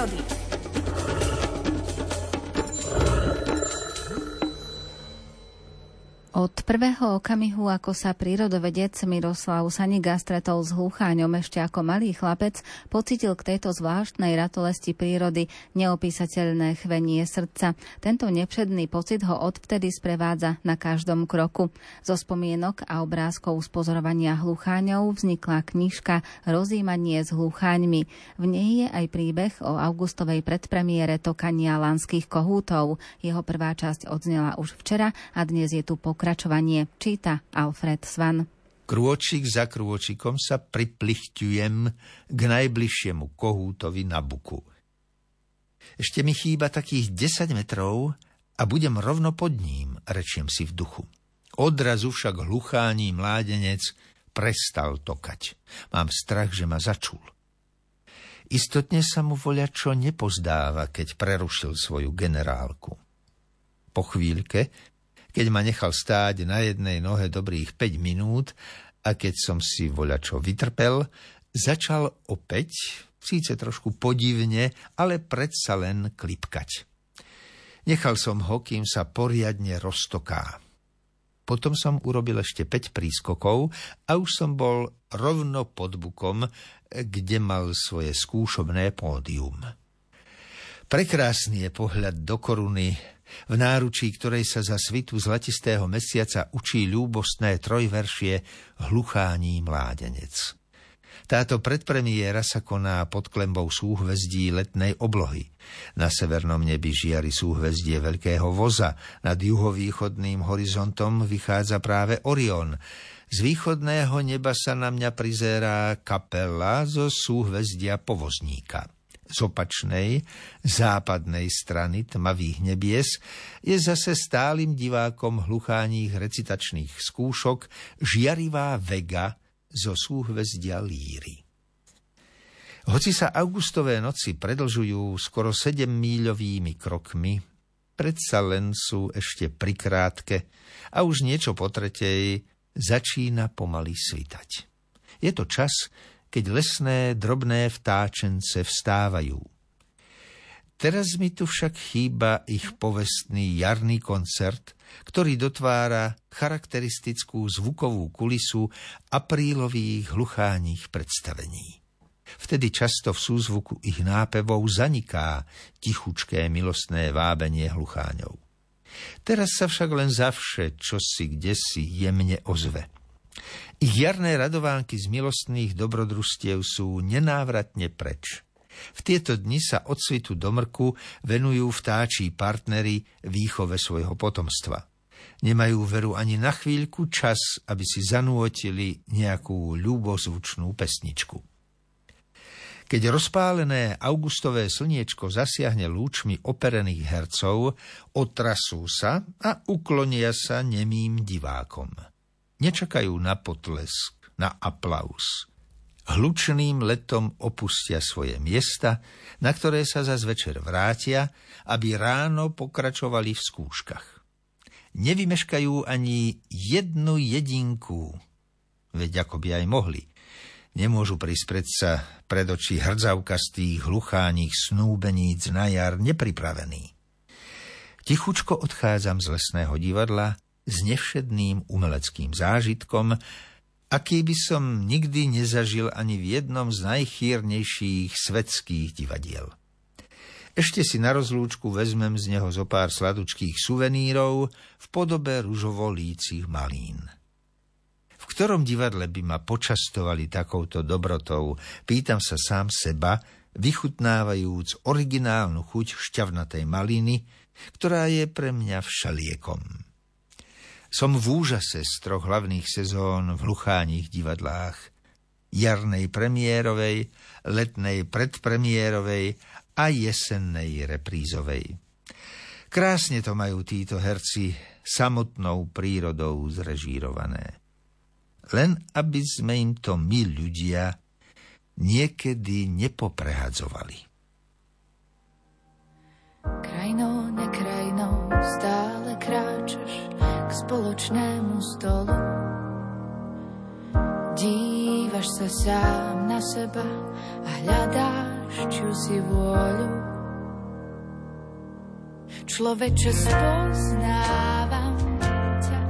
prírody. Prvého okamihu, ako sa prírodovedec Miroslav Saniga stretol s hlucháňom ešte ako malý chlapec, pocitil k tejto zvláštnej ratolesti prírody neopísateľné chvenie srdca. Tento nepředný pocit ho odvtedy sprevádza na každom kroku. Zo spomienok a obrázkov z pozorovania hlucháňov vznikla knižka Rozímanie s hlucháňmi. V nej je aj príbeh o augustovej predpremiére tokania lanských kohútov. Jeho prvá časť odznela už včera a dnes je tu pokračovanie pokračovanie číta Alfred Svan. Krôčik za krôčikom sa priplichťujem k najbližšiemu kohútovi na buku. Ešte mi chýba takých 10 metrov a budem rovno pod ním, rečiem si v duchu. Odrazu však hluchání mládenec prestal tokať. Mám strach, že ma začul. Istotne sa mu voľa čo nepozdáva, keď prerušil svoju generálku. Po chvíľke keď ma nechal stáť na jednej nohe dobrých 5 minút a keď som si voľačo vytrpel, začal opäť, síce trošku podivne, ale predsa len klipkať. Nechal som ho, kým sa poriadne roztoká. Potom som urobil ešte 5 prískokov a už som bol rovno pod bukom, kde mal svoje skúšobné pódium. Prekrásny je pohľad do koruny, v náručí ktorej sa za svitu zlatistého mesiaca učí ľúbostné trojveršie Hluchání mládenec. Táto predpremiéra sa koná pod klembou súhvezdí letnej oblohy. Na severnom nebi žiari súhvezdie Veľkého voza, nad juhovýchodným horizontom vychádza práve Orion. Z východného neba sa na mňa prizerá kapela zo súhvezdia Povozníka z opačnej, západnej strany tmavých nebies je zase stálym divákom hlucháních recitačných skúšok žiarivá Vega zo súhvezdia Líry. Hoci sa augustové noci predlžujú skoro 7 míľovými krokmi, predsa len sú ešte prikrátke a už niečo po tretej začína pomaly svitať. Je to čas, keď lesné drobné vtáčence vstávajú. Teraz mi tu však chýba ich povestný jarný koncert, ktorý dotvára charakteristickú zvukovú kulisu aprílových hlucháních predstavení. Vtedy často v súzvuku ich nápevov zaniká tichučké milostné vábenie hlucháňov. Teraz sa však len zavše čosi kde si jemne ozve – ich jarné radovánky z milostných dobrodružstiev sú nenávratne preč. V tieto dni sa od svitu do mrku venujú vtáčí partnery výchove svojho potomstva. Nemajú veru ani na chvíľku čas, aby si zanúotili nejakú ľúbozvučnú pesničku. Keď rozpálené augustové slniečko zasiahne lúčmi operených hercov, otrasú sa a uklonia sa nemým divákom. Nečakajú na potlesk, na aplaus. Hlučným letom opustia svoje miesta, na ktoré sa za večer vrátia, aby ráno pokračovali v skúškach. Nevymeškajú ani jednu jedinku, veď ako by aj mohli. Nemôžu prísť predsa pred oči hrdzavkastých, hlucháních snúbeníc na jar nepripravení. Tichučko odchádzam z lesného divadla, s nevšedným umeleckým zážitkom, aký by som nikdy nezažil ani v jednom z najchýrnejších svetských divadiel. Ešte si na rozlúčku vezmem z neho zo pár sladučkých suvenírov v podobe ružovolícich malín. V ktorom divadle by ma počastovali takouto dobrotou, pýtam sa sám seba, vychutnávajúc originálnu chuť šťavnatej maliny, ktorá je pre mňa všeliekom. Som v úžase z troch hlavných sezón v hlucháních divadlách. Jarnej premiérovej, letnej predpremiérovej a jesennej reprízovej. Krásne to majú títo herci samotnou prírodou zrežírované. Len aby sme im to my ľudia niekedy nepoprehadzovali. Krajinou, k spoločnému stolu. Dívaš sa sám na seba a hľadáš čiu si vôľu. Človeče, spoznávam ťa,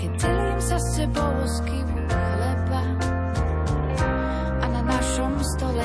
keď delím sa s tebou s chleba a na našom stole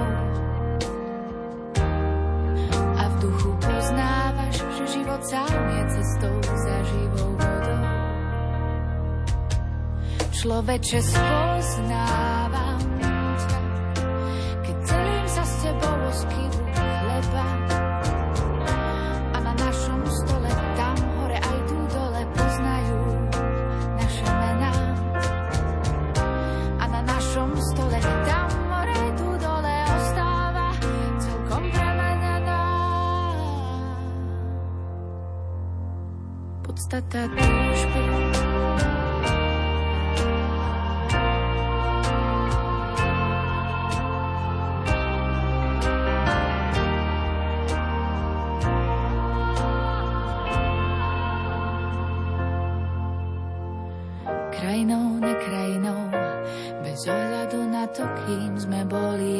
človeče spoznávam ťa, keď celým sa s tebou oskyvu chleba a na našom stole tam hore aj tu dole poznajú naše mená. A na našom stole tam hore aj tu dole ostáva celkom premenená podstata túžby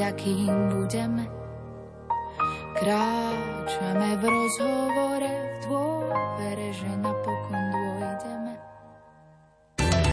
akým budeme. Kráčame v rozhovore v dôvere, že nám